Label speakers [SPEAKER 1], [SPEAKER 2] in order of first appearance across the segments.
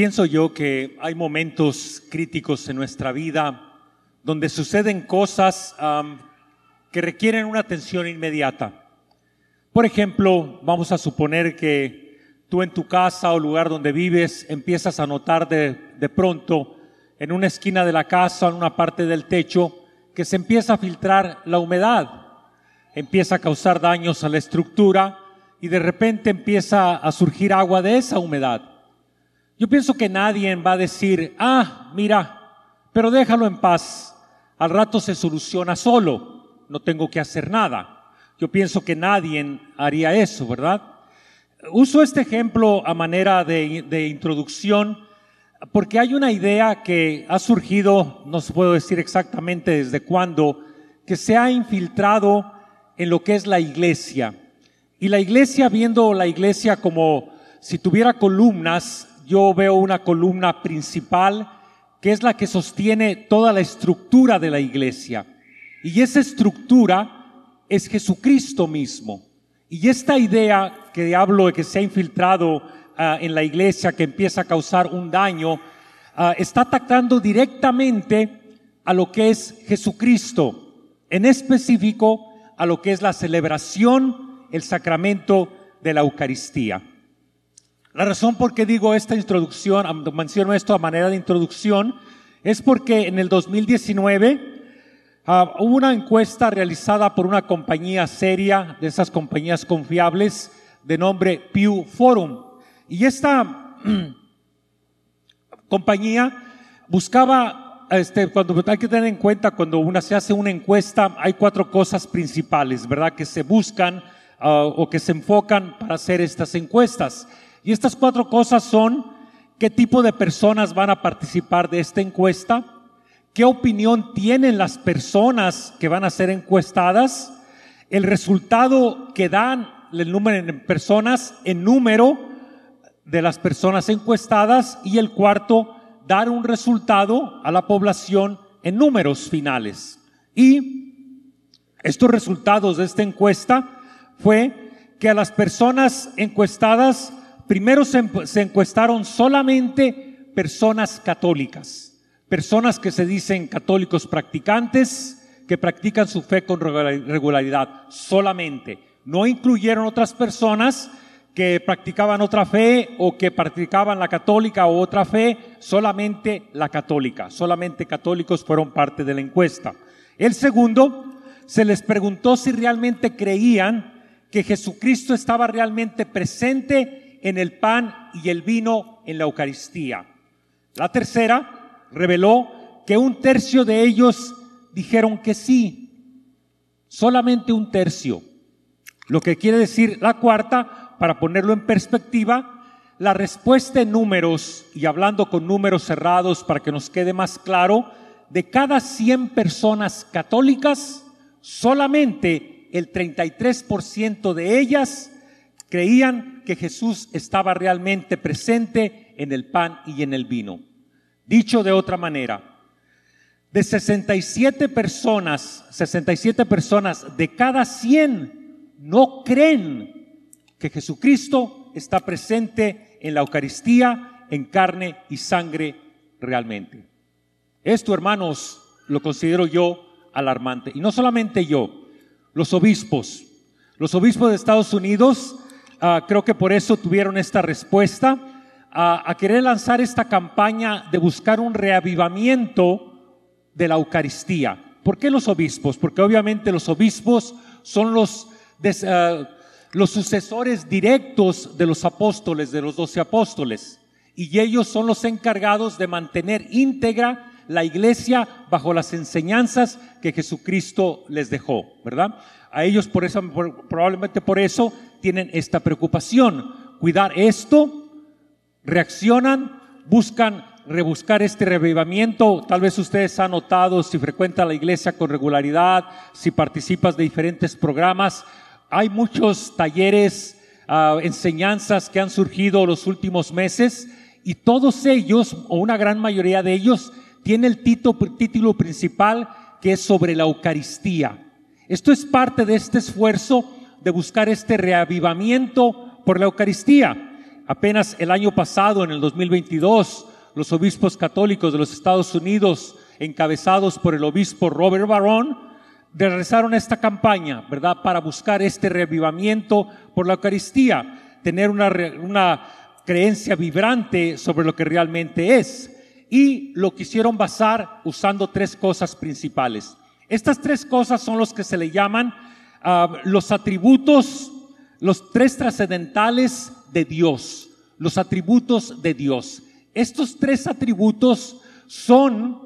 [SPEAKER 1] Pienso yo que hay momentos críticos en nuestra vida donde suceden cosas que requieren una atención inmediata. Por ejemplo, vamos a suponer que tú en tu casa o lugar donde vives empiezas a notar de, de pronto en una esquina de la casa, en una parte del techo, que se empieza a filtrar la humedad, empieza a causar daños a la estructura y de repente empieza a surgir agua de esa humedad. Yo pienso que nadie va a decir, ah, mira, pero déjalo en paz, al rato se soluciona solo, no tengo que hacer nada. Yo pienso que nadie haría eso, ¿verdad? Uso este ejemplo a manera de, de introducción porque hay una idea que ha surgido, no se puedo decir exactamente desde cuándo, que se ha infiltrado en lo que es la iglesia. Y la iglesia, viendo la iglesia como si tuviera columnas, yo veo una columna principal que es la que sostiene toda la estructura de la iglesia. Y esa estructura es Jesucristo mismo. Y esta idea que hablo de que se ha infiltrado ah, en la iglesia, que empieza a causar un daño, ah, está atacando directamente a lo que es Jesucristo, en específico a lo que es la celebración, el sacramento de la Eucaristía. La razón por qué digo esta introducción, menciono esto a manera de introducción, es porque en el 2019 ah, hubo una encuesta realizada por una compañía seria, de esas compañías confiables, de nombre Pew Forum. Y esta compañía buscaba, este, hay que tener en cuenta, cuando una se hace una encuesta, hay cuatro cosas principales, ¿verdad? Que se buscan ah, o que se enfocan para hacer estas encuestas. Y estas cuatro cosas son qué tipo de personas van a participar de esta encuesta, qué opinión tienen las personas que van a ser encuestadas, el resultado que dan el número de personas en número de las personas encuestadas y el cuarto, dar un resultado a la población en números finales. Y estos resultados de esta encuesta fue que a las personas encuestadas Primero se, encuestaron solamente personas católicas, personas que se dicen católicos practicantes, que practican su fe con regularidad, solamente. No incluyeron otras personas que practicaban otra fe o que practicaban la católica o otra fe, solamente la católica, solamente católicos fueron parte de la encuesta. El segundo, se les preguntó si realmente creían que Jesucristo estaba realmente presente en el pan y el vino en la Eucaristía. La tercera reveló que un tercio de ellos dijeron que sí, solamente un tercio. Lo que quiere decir la cuarta, para ponerlo en perspectiva, la respuesta en números, y hablando con números cerrados para que nos quede más claro, de cada 100 personas católicas, solamente el 33% de ellas creían que Jesús estaba realmente presente en el pan y en el vino. Dicho de otra manera, de 67 personas, 67 personas de cada 100 no creen que Jesucristo está presente en la Eucaristía, en carne y sangre realmente. Esto, hermanos, lo considero yo alarmante. Y no solamente yo, los obispos. Los obispos de Estados Unidos Ah, creo que por eso tuvieron esta respuesta a, querer lanzar esta campaña de buscar un reavivamiento de la Eucaristía. ¿Por qué los obispos? Porque obviamente los obispos son los, ah, los sucesores directos de los apóstoles, de los doce apóstoles. Y ellos son los encargados de mantener íntegra la iglesia bajo las enseñanzas que Jesucristo les dejó, ¿verdad? A ellos por eso, probablemente por eso tienen esta preocupación. Cuidar esto, reaccionan, buscan rebuscar este revivamiento. Tal vez ustedes han notado si frecuenta la iglesia con regularidad, si participas de diferentes programas. Hay muchos talleres, ah, enseñanzas que han surgido los últimos meses y todos ellos, o una gran mayoría de ellos, tienen el título principal que es sobre la Eucaristía. Esto es parte de este esfuerzo de buscar este reavivamiento por la Eucaristía. Apenas el año pasado, en el 2022, los obispos católicos de los Estados Unidos, encabezados por el obispo Robert Barron, realizaron esta campaña, ¿verdad?, para buscar este revivamiento por la Eucaristía, tener una, una creencia vibrante sobre lo que realmente es. Y lo quisieron basar usando tres cosas principales. Estas tres cosas son los que se le llaman ah, los atributos, los tres trascendentales de Dios, los atributos de Dios. Estos tres atributos son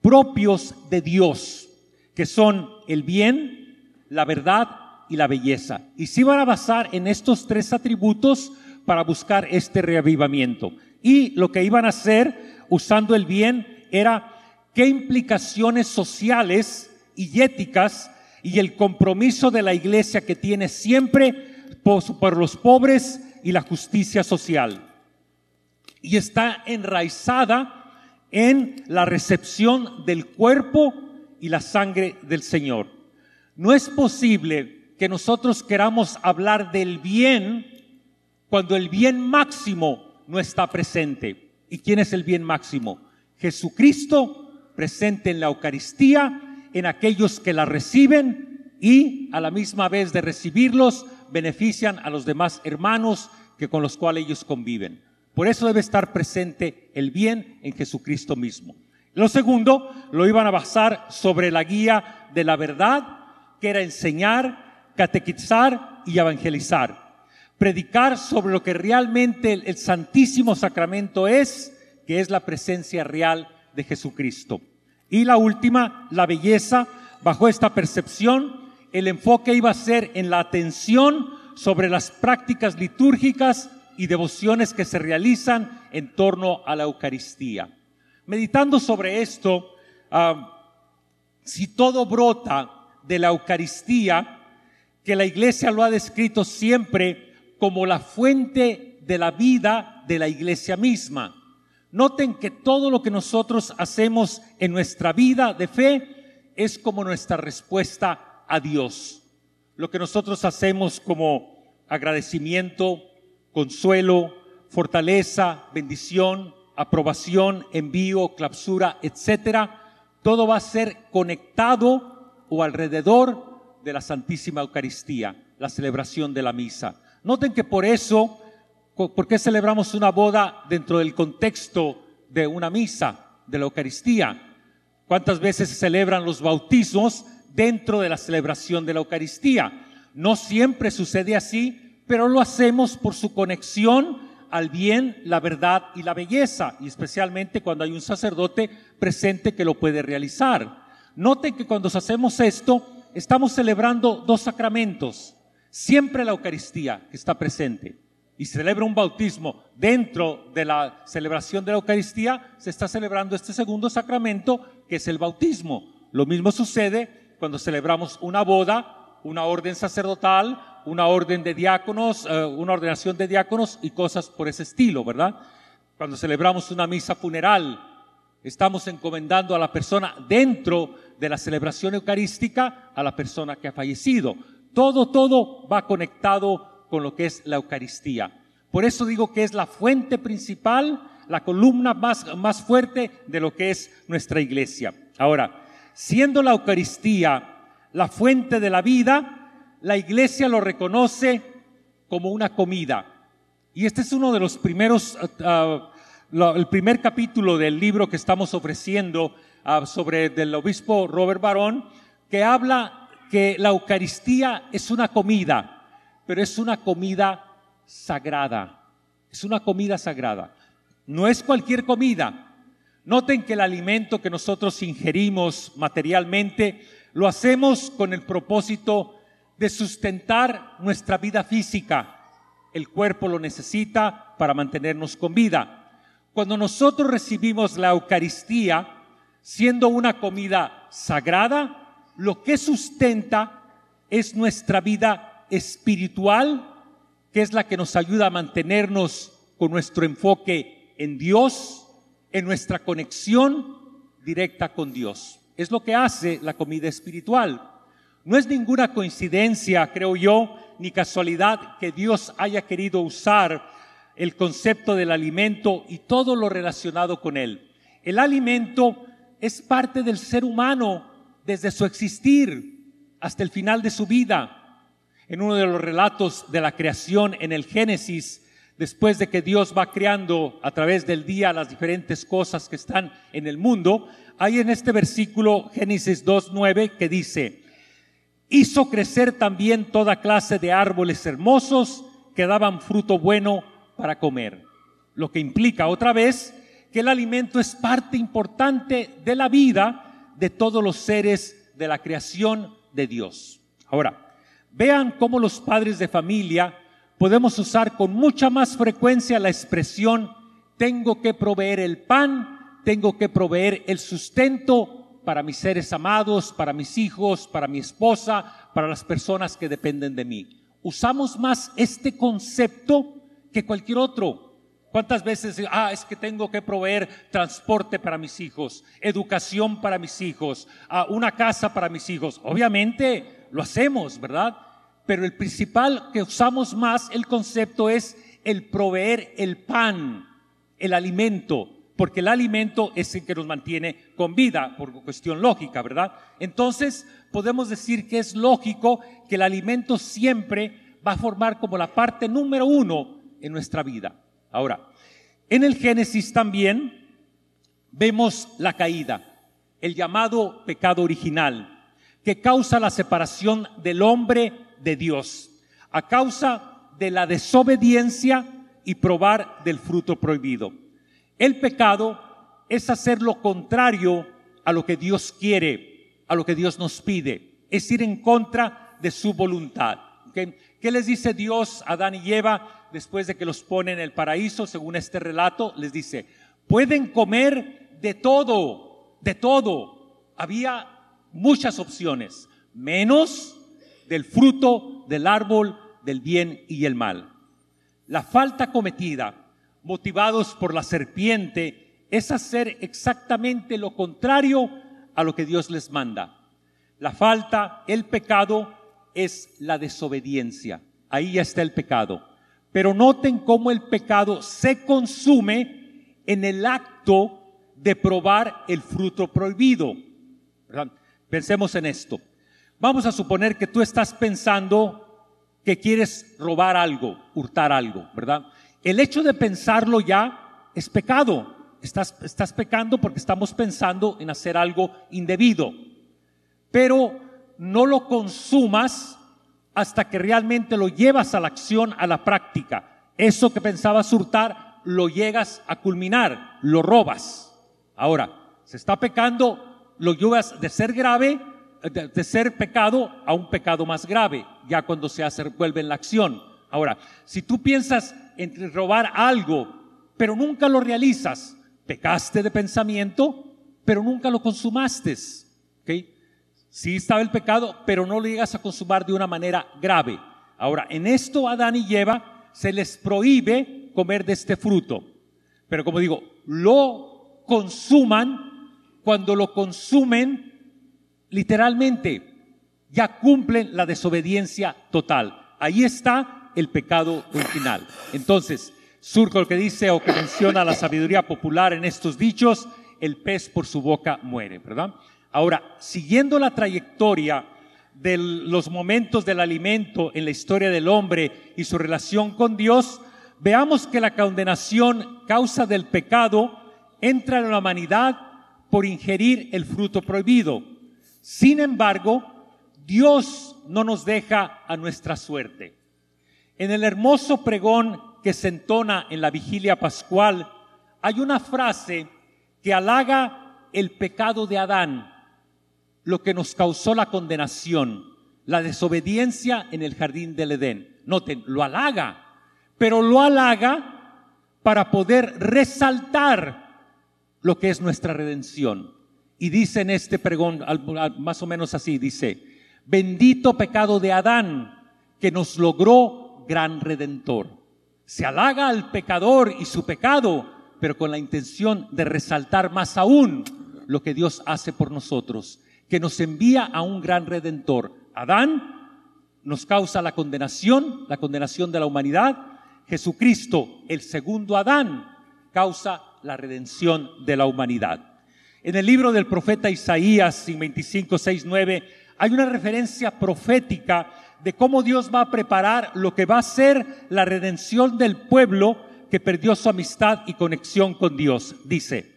[SPEAKER 1] propios de Dios, que son el bien, la verdad y la belleza. Y si van a basar en estos tres atributos para buscar este reavivamiento. Y lo que iban a hacer usando el bien era qué implicaciones sociales y éticas y el compromiso de la iglesia que tiene siempre por, los pobres y la justicia social. Y está enraizada en la recepción del cuerpo y la sangre del Señor. No es posible que nosotros queramos hablar del bien cuando el bien máximo no está presente. ¿Y quién es el bien máximo? Jesucristo presente en la Eucaristía, en aquellos que la reciben y a la misma vez de recibirlos benefician a los demás hermanos que con los cuales ellos conviven. Por eso debe estar presente el bien en Jesucristo mismo. Lo segundo, lo iban a basar sobre la guía de la verdad, que era enseñar, catequizar y evangelizar predicar sobre lo que realmente el, Santísimo Sacramento es, que es la presencia real de Jesucristo. Y la última, la belleza, bajo esta percepción, el enfoque iba a ser en la atención sobre las prácticas litúrgicas y devociones que se realizan en torno a la Eucaristía. Meditando sobre esto, ah, si todo brota de la Eucaristía, que la Iglesia lo ha descrito siempre como la fuente de la vida de la iglesia misma. Noten que todo lo que nosotros hacemos en nuestra vida de fe es como nuestra respuesta a Dios. Lo que nosotros hacemos como agradecimiento, consuelo, fortaleza, bendición, aprobación, envío, clausura, etcétera, todo va a ser conectado o alrededor de la Santísima Eucaristía, la celebración de la misa. Noten que por eso, ¿por qué celebramos una boda dentro del contexto de una misa, de la Eucaristía? ¿Cuántas veces se celebran los bautismos dentro de la celebración de la Eucaristía? No siempre sucede así, pero lo hacemos por su conexión al bien, la verdad y la belleza, y especialmente cuando hay un sacerdote presente que lo puede realizar. Noten que cuando hacemos esto, estamos celebrando dos sacramentos, Siempre la Eucaristía que está presente y celebra un bautismo dentro de la celebración de la Eucaristía, se está celebrando este segundo sacramento que es el bautismo. Lo mismo sucede cuando celebramos una boda, una orden sacerdotal, una orden de diáconos, eh, una ordenación de diáconos y cosas por ese estilo, ¿verdad? Cuando celebramos una misa funeral, estamos encomendando a la persona dentro de la celebración eucarística a la persona que ha fallecido. Todo, todo va conectado con lo que es la Eucaristía. Por eso digo que es la fuente principal, la columna más, más fuerte de lo que es nuestra iglesia. Ahora, siendo la Eucaristía la fuente de la vida, la iglesia lo reconoce como una comida. Y este es uno de los primeros, uh, el primer capítulo del libro que estamos ofreciendo uh, sobre del obispo Robert Barón, que habla que la Eucaristía es una comida, pero es una comida sagrada. Es una comida sagrada. No es cualquier comida. Noten que el alimento que nosotros ingerimos materialmente lo hacemos con el propósito de sustentar nuestra vida física. El cuerpo lo necesita para mantenernos con vida. Cuando nosotros recibimos la Eucaristía, siendo una comida sagrada, lo que sustenta es nuestra vida espiritual, que es la que nos ayuda a mantenernos con nuestro enfoque en Dios, en nuestra conexión directa con Dios. Es lo que hace la comida espiritual. No es ninguna coincidencia, creo yo, ni casualidad que Dios haya querido usar el concepto del alimento y todo lo relacionado con él. El alimento es parte del ser humano desde su existir hasta el final de su vida. En uno de los relatos de la creación en el Génesis, después de que Dios va creando a través del día las diferentes cosas que están en el mundo, hay en este versículo Génesis 2.9 que dice, hizo crecer también toda clase de árboles hermosos que daban fruto bueno para comer. Lo que implica otra vez que el alimento es parte importante de la vida de todos los seres de la creación de Dios. Ahora, vean cómo los padres de familia podemos usar con mucha más frecuencia la expresión tengo que proveer el pan, tengo que proveer el sustento para mis seres amados, para mis hijos, para mi esposa, para las personas que dependen de mí. Usamos más este concepto que cualquier otro. ¿Cuántas veces, ah, es que tengo que proveer transporte para mis hijos, educación para mis hijos, ah, una casa para mis hijos? Obviamente lo hacemos, ¿verdad? Pero el principal que usamos más, el concepto es el proveer el pan, el alimento, porque el alimento es el que nos mantiene con vida, por cuestión lógica, ¿verdad? Entonces, podemos decir que es lógico que el alimento siempre va a formar como la parte número uno en nuestra vida. Ahora, en el Génesis también vemos la caída, el llamado pecado original, que causa la separación del hombre de Dios, a causa de la desobediencia y probar del fruto prohibido. El pecado es hacer lo contrario a lo que Dios quiere, a lo que Dios nos pide, es ir en contra de su voluntad. ¿Qué les dice Dios a Adán y Eva después de que los pone en el paraíso, según este relato? Les dice, pueden comer de todo, de todo. Había muchas opciones, menos del fruto del árbol del bien y el mal. La falta cometida, motivados por la serpiente, es hacer exactamente lo contrario a lo que Dios les manda. La falta, el pecado, es la desobediencia. Ahí ya está el pecado. Pero noten cómo el pecado se consume en el acto de probar el fruto prohibido. Pensemos en esto. Vamos a suponer que tú estás pensando que quieres robar algo, hurtar algo, ¿verdad? El hecho de pensarlo ya es pecado. Estás, estás pecando porque estamos pensando en hacer algo indebido. Pero no lo consumas hasta que realmente lo llevas a la acción, a la práctica. Eso que pensabas hurtar, lo llegas a culminar, lo robas. Ahora, se está pecando, lo llevas de ser grave, de, ser pecado a un pecado más grave, ya cuando se hace, vuelve en la acción. Ahora, si tú piensas en robar algo, pero nunca lo realizas, pecaste de pensamiento, pero nunca lo consumaste. ¿okay? Sí estaba el pecado, pero no lo llegas a consumar de una manera grave. Ahora, en esto Adán y Eva se les prohíbe comer de este fruto. Pero como digo, lo consuman cuando lo consumen literalmente. Ya cumplen la desobediencia total. Ahí está el pecado original. Entonces, surco lo que dice o que menciona la sabiduría popular en estos dichos, el pez por su boca muere, ¿verdad? Ahora, siguiendo la trayectoria de los momentos del alimento en la historia del hombre y su relación con Dios, veamos que la condenación causa del pecado entra en la humanidad por ingerir el fruto prohibido. Sin embargo, Dios no nos deja a nuestra suerte. En el hermoso pregón que se entona en la vigilia pascual, hay una frase que halaga el pecado de Adán lo que nos causó la condenación, la desobediencia en el jardín del Edén. Noten, lo halaga, pero lo halaga para poder resaltar lo que es nuestra redención. Y dice en este pregón, más o menos así, dice, bendito pecado de Adán que nos logró gran redentor. Se halaga al pecador y su pecado, pero con la intención de resaltar más aún lo que Dios hace por nosotros que nos envía a un gran redentor. Adán nos causa la condenación, la condenación de la humanidad. Jesucristo, el segundo Adán, causa la redención de la humanidad. En el libro del profeta Isaías, en 25, 6, 9, hay una referencia profética de cómo Dios va a preparar lo que va a ser la redención del pueblo que perdió su amistad y conexión con Dios. Dice,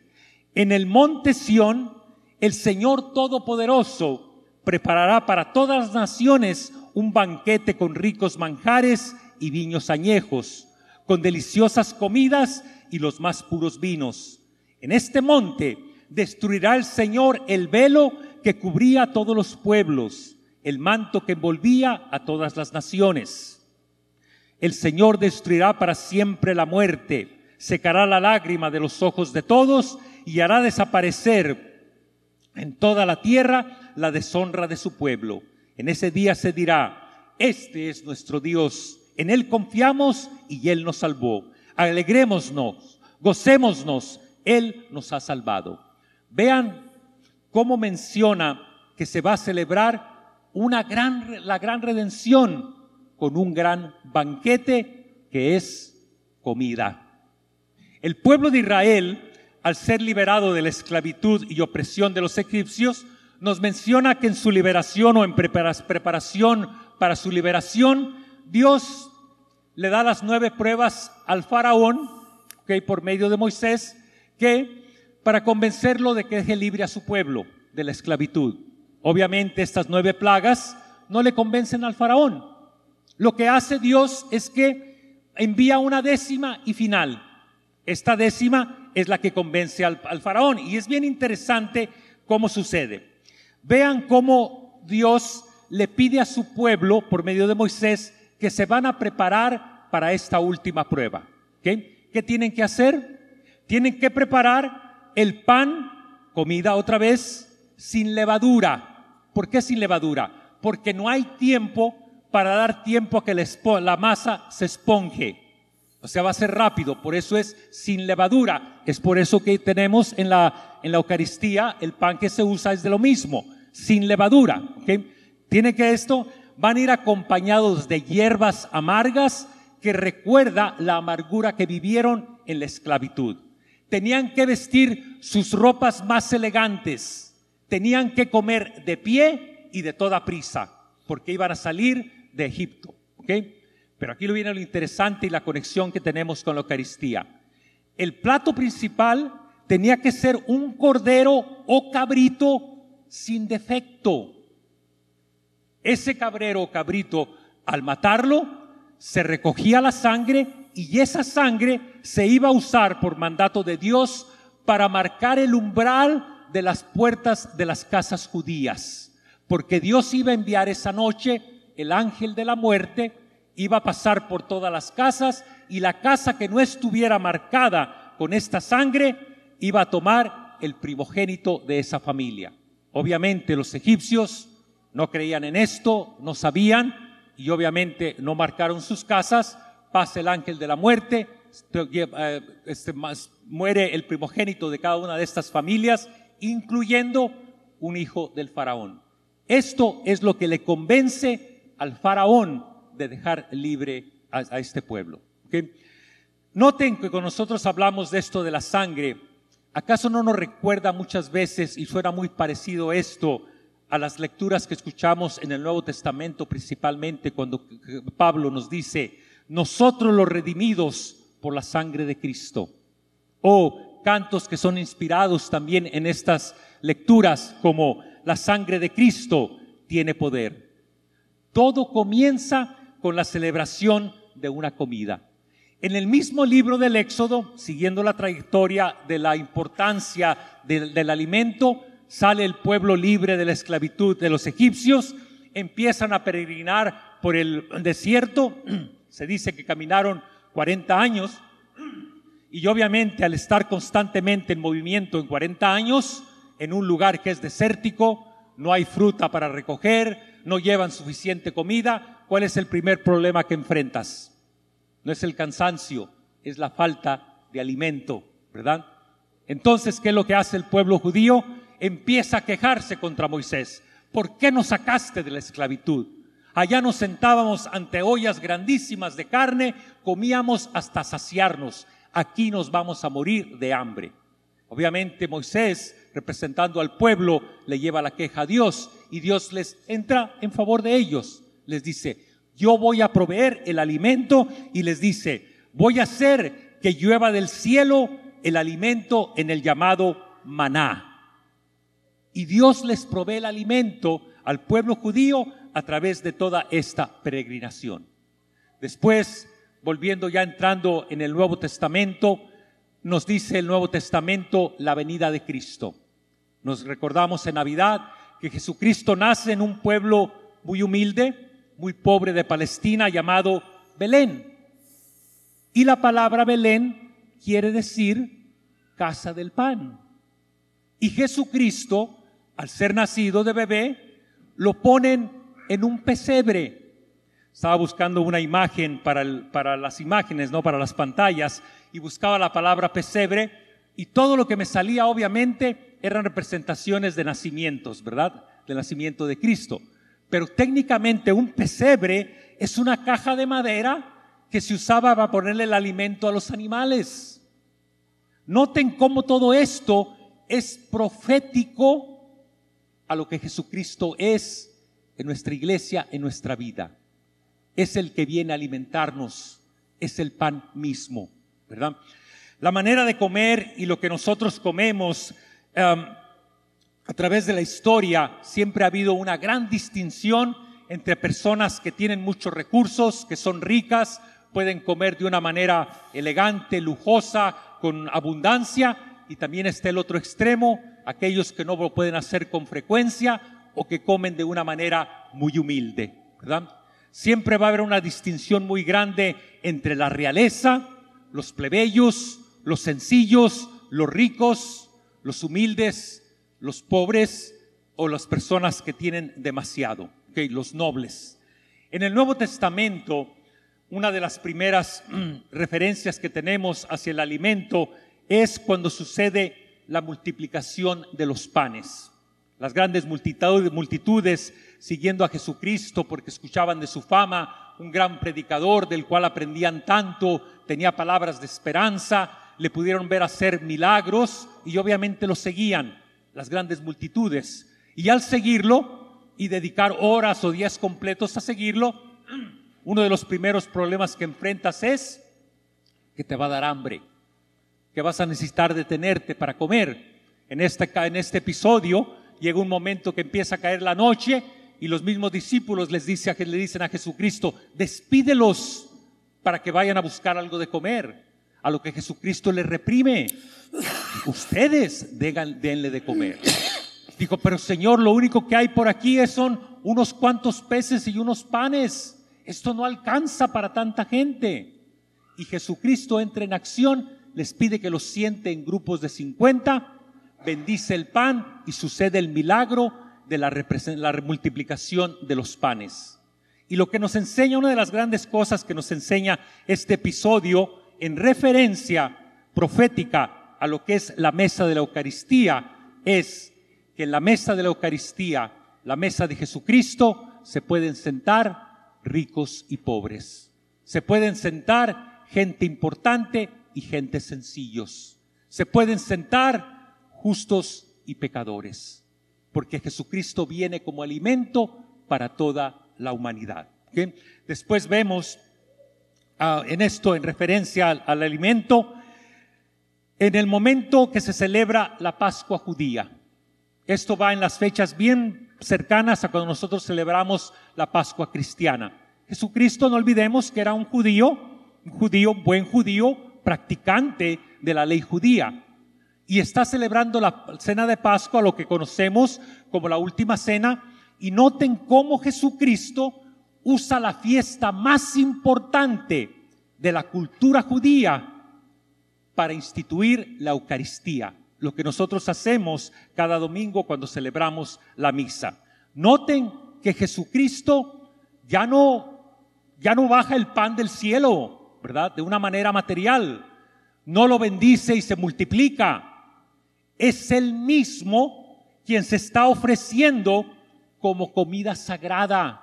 [SPEAKER 1] en el monte Sión, el Señor Todopoderoso preparará para todas las naciones un banquete con ricos manjares y viños añejos, con deliciosas comidas y los más puros vinos. En este monte destruirá el Señor el velo que cubría a todos los pueblos, el manto que envolvía a todas las naciones. El Señor destruirá para siempre la muerte, secará la lágrima de los ojos de todos y hará desaparecer en toda la tierra la deshonra de su pueblo. En ese día se dirá, este es nuestro Dios, en Él confiamos y Él nos salvó. Alegrémonos, gocémonos, Él nos ha salvado. Vean cómo menciona que se va a celebrar una gran, la gran redención con un gran banquete que es comida. El pueblo de Israel, al ser liberado de la esclavitud y opresión de los egipcios, nos menciona que en su liberación o en preparación para su liberación, Dios le da las nueve pruebas al faraón, que por medio de Moisés, que para convencerlo de que deje libre a su pueblo de la esclavitud. Obviamente estas nueve plagas no le convencen al faraón. Lo que hace Dios es que envía una décima y final. Esta décima es la que convence al, al faraón y es bien interesante cómo sucede. Vean cómo Dios le pide a su pueblo, por medio de Moisés, que se van a preparar para esta última prueba. ¿Qué tienen que hacer? Tienen que preparar el pan, comida otra vez, sin levadura. ¿Por qué sin levadura? Porque no hay tiempo para dar tiempo a que la masa se esponje. O sea, va a ser rápido, por eso es sin levadura. Es por eso que tenemos en la, en la Eucaristía el pan que se usa es de lo mismo sin levadura. Tiene que esto, van a ir acompañados de hierbas amargas que recuerda la amargura que vivieron en la esclavitud. Tenían que vestir sus ropas más elegantes, tenían que comer de pie y de toda prisa, porque iban a salir de Egipto. Pero aquí viene lo interesante y la conexión que tenemos con la Eucaristía. El plato principal tenía que ser un cordero o cabrito sin defecto. Ese cabrero o cabrito, al matarlo, se recogía la sangre y esa sangre se iba a usar por mandato de Dios para marcar el umbral de las puertas de las casas judías. Porque Dios iba a enviar esa noche el ángel de la muerte, iba a pasar por todas las casas y la casa que no estuviera marcada con esta sangre iba a tomar el primogénito de esa familia. Obviamente los egipcios no creían en esto, no sabían y obviamente no marcaron sus casas. Pasa el ángel de la muerte, eh, este, muere el primogénito de cada una de estas familias, incluyendo un hijo del faraón. Esto es lo que le convence al faraón de dejar libre a, este pueblo. Noten que cuando nosotros hablamos de esto de la sangre, ¿Acaso no nos recuerda muchas veces, y suena muy parecido esto, a las lecturas que escuchamos en el Nuevo Testamento, principalmente cuando Pablo nos dice, nosotros los redimidos por la sangre de Cristo? O cantos que son inspirados también en estas lecturas como la sangre de Cristo tiene poder. Todo comienza con la celebración de una comida. En el mismo libro del Éxodo, siguiendo la trayectoria de la importancia del, alimento, sale el pueblo libre de la esclavitud de los egipcios, empiezan a peregrinar por el desierto, se dice que caminaron 40 años, y obviamente al estar constantemente en movimiento en 40 años, en un lugar que es desértico, no hay fruta para recoger, no llevan suficiente comida, ¿cuál es el primer problema que enfrentas? no es el cansancio, es la falta de alimento, ¿verdad? Entonces, ¿qué es lo que hace el pueblo judío? Empieza a quejarse contra Moisés. ¿Por qué nos sacaste de la esclavitud? Allá nos sentábamos ante ollas grandísimas de carne, comíamos hasta saciarnos. Aquí nos vamos a morir de hambre. Obviamente Moisés, representando al pueblo, le lleva la queja a Dios y Dios les entra en favor de ellos. Les dice, yo voy a proveer el alimento y les dice, voy a hacer que llueva del cielo el alimento en el llamado maná. Y Dios les provee el alimento al pueblo judío a través de toda esta peregrinación. Después, volviendo ya entrando en el Nuevo Testamento, nos dice el Nuevo Testamento la venida de Cristo. Nos recordamos en Navidad que Jesucristo nace en un pueblo muy humilde, muy pobre de Palestina llamado Belén. Y la palabra Belén quiere decir casa del pan. Y Jesucristo, al ser nacido de bebé, lo ponen en un pesebre. Estaba buscando una imagen para, para las imágenes, no para las pantallas, y buscaba la palabra pesebre, y todo lo que me salía, obviamente, eran representaciones de nacimientos, ¿verdad? Del nacimiento de Cristo. Pero técnicamente un pesebre es una caja de madera que se usaba para ponerle el alimento a los animales. Noten cómo todo esto es profético a lo que Jesucristo es en nuestra iglesia, en nuestra vida. Es el que viene a alimentarnos, es el pan mismo, ¿verdad? La manera de comer y lo que nosotros comemos um, a través de la historia siempre ha habido una gran distinción entre personas que tienen muchos recursos, que son ricas, pueden comer de una manera elegante, lujosa, con abundancia, y también está el otro extremo, aquellos que no lo pueden hacer con frecuencia o que comen de una manera muy humilde, ¿verdad? Siempre va a haber una distinción muy grande entre la realeza, los plebeyos, los sencillos, los ricos, los humildes, los pobres o las personas que tienen demasiado, okay, los nobles. En el Nuevo Testamento, una de las primeras referencias que tenemos hacia el alimento es cuando sucede la multiplicación de los panes. Las grandes multitudes siguiendo a Jesucristo porque escuchaban de su fama, un gran predicador del cual aprendían tanto, tenía palabras de esperanza, le pudieron ver hacer milagros y obviamente lo seguían las grandes multitudes. Y al seguirlo y dedicar horas o días completos a seguirlo, uno de los primeros problemas que enfrentas es que te va a dar hambre, que vas a necesitar detenerte para comer. En este, en este episodio llega un momento que empieza a caer la noche y los mismos discípulos les dice, le dicen a Jesucristo, despídelos para que vayan a buscar algo de comer. A lo que Jesucristo les reprime ustedes denle de comer. Dijo, pero Señor, lo único que hay por aquí son unos cuantos peces y unos panes. Esto no alcanza para tanta gente. Y Jesucristo entra en acción, les pide que los siente en grupos de 50, bendice el pan y sucede el milagro de la, la multiplicación de los panes. Y lo que nos enseña, una de las grandes cosas que nos enseña este episodio en referencia profética a lo que es la mesa de la Eucaristía es que en la mesa de la Eucaristía, la mesa de Jesucristo, se pueden sentar ricos y pobres. Se pueden sentar gente importante y gente sencillos. Se pueden sentar justos y pecadores. Porque Jesucristo viene como alimento para toda la humanidad. Después vemos ah, en esto, en referencia al alimento, en el momento que se celebra la Pascua judía. Esto va en las fechas bien cercanas a cuando nosotros celebramos la Pascua cristiana. Jesucristo, no olvidemos que era un judío, un judío, un buen judío, practicante de la ley judía. Y está celebrando la cena de Pascua, lo que conocemos como la última cena. Y noten cómo Jesucristo usa la fiesta más importante de la cultura judía para instituir la Eucaristía, lo que nosotros hacemos cada domingo cuando celebramos la misa. Noten que Jesucristo ya no ya no baja el pan del cielo, De una manera material. No lo bendice y se multiplica. Es el mismo quien se está ofreciendo como comida sagrada.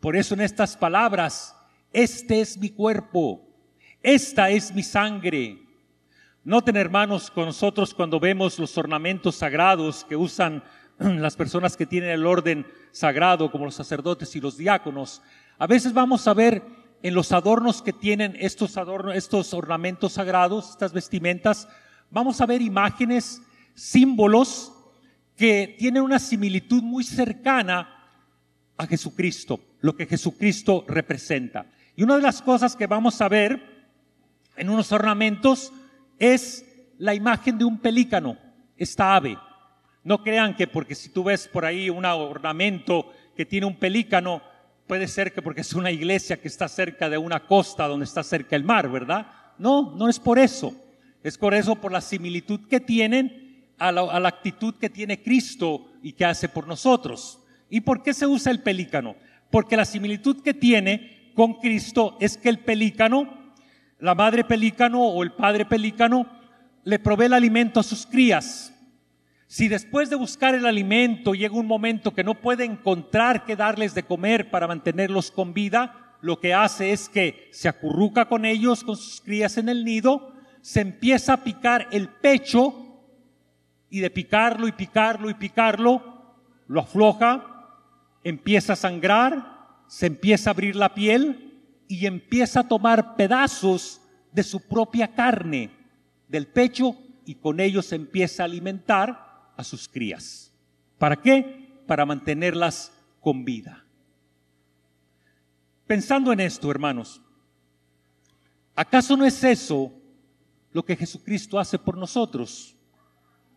[SPEAKER 1] Por eso en estas palabras, este es mi cuerpo, esta es mi sangre. Noten hermanos con nosotros cuando vemos los ornamentos sagrados que usan las personas que tienen el orden sagrado, como los sacerdotes y los diáconos, a veces vamos a ver en los adornos que tienen estos adornos, estos ornamentos sagrados, estas vestimentas, vamos a ver imágenes, símbolos que tienen una similitud muy cercana a Jesucristo, lo que Jesucristo representa. Y una de las cosas que vamos a ver en unos ornamentos es la imagen de un pelícano, esta ave. No crean que porque si tú ves por ahí un ornamento que tiene un pelícano, puede ser que porque es una iglesia que está cerca de una costa donde está cerca el mar, ¿verdad? No, no es por eso. Es por eso, por la similitud que tienen a la, actitud que tiene Cristo y que hace por nosotros. ¿Y por qué se usa el pelícano? Porque la similitud que tiene con Cristo es que el pelícano, la madre pelícano o el padre pelícano, le provee el alimento a sus crías. Si después de buscar el alimento llega un momento que no puede encontrar qué darles de comer para mantenerlos con vida, lo que hace es que se acurruca con ellos, con sus crías en el nido, se empieza a picar el pecho y de picarlo y picarlo y picarlo, lo afloja, empieza a sangrar, se empieza a abrir la piel y empieza a tomar pedazos de su propia carne del pecho y con ellos se empieza a alimentar a sus crías. ¿Para qué? Para mantenerlas con vida. Pensando en esto, hermanos, ¿acaso no es eso lo que Jesucristo hace por nosotros?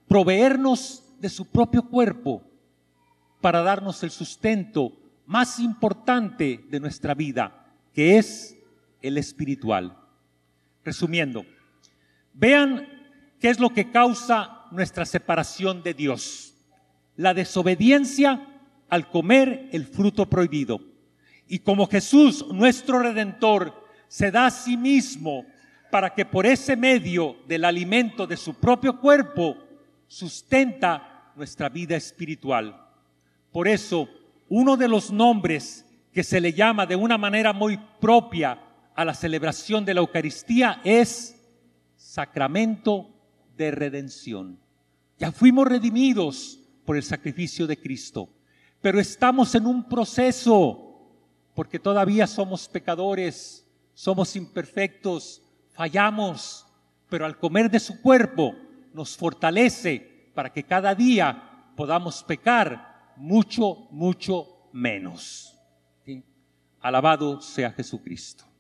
[SPEAKER 1] Proveernos de su propio cuerpo para darnos el sustento más importante de nuestra vida, que es el espiritual. Resumiendo, vean qué es lo que causa nuestra separación de Dios. La desobediencia al comer el fruto prohibido. Y como Jesús, nuestro redentor, se da a sí mismo para que por ese medio del alimento de su propio cuerpo sustenta nuestra vida espiritual. Por eso, uno de los nombres que se le llama de una manera muy propia a la celebración de la Eucaristía es sacramento de redención. Ya fuimos redimidos por el sacrificio de Cristo, pero estamos en un proceso porque todavía somos pecadores, somos imperfectos, fallamos, pero al comer de su cuerpo nos fortalece para que cada día podamos pecar mucho, mucho menos. Alabado sea Jesucristo.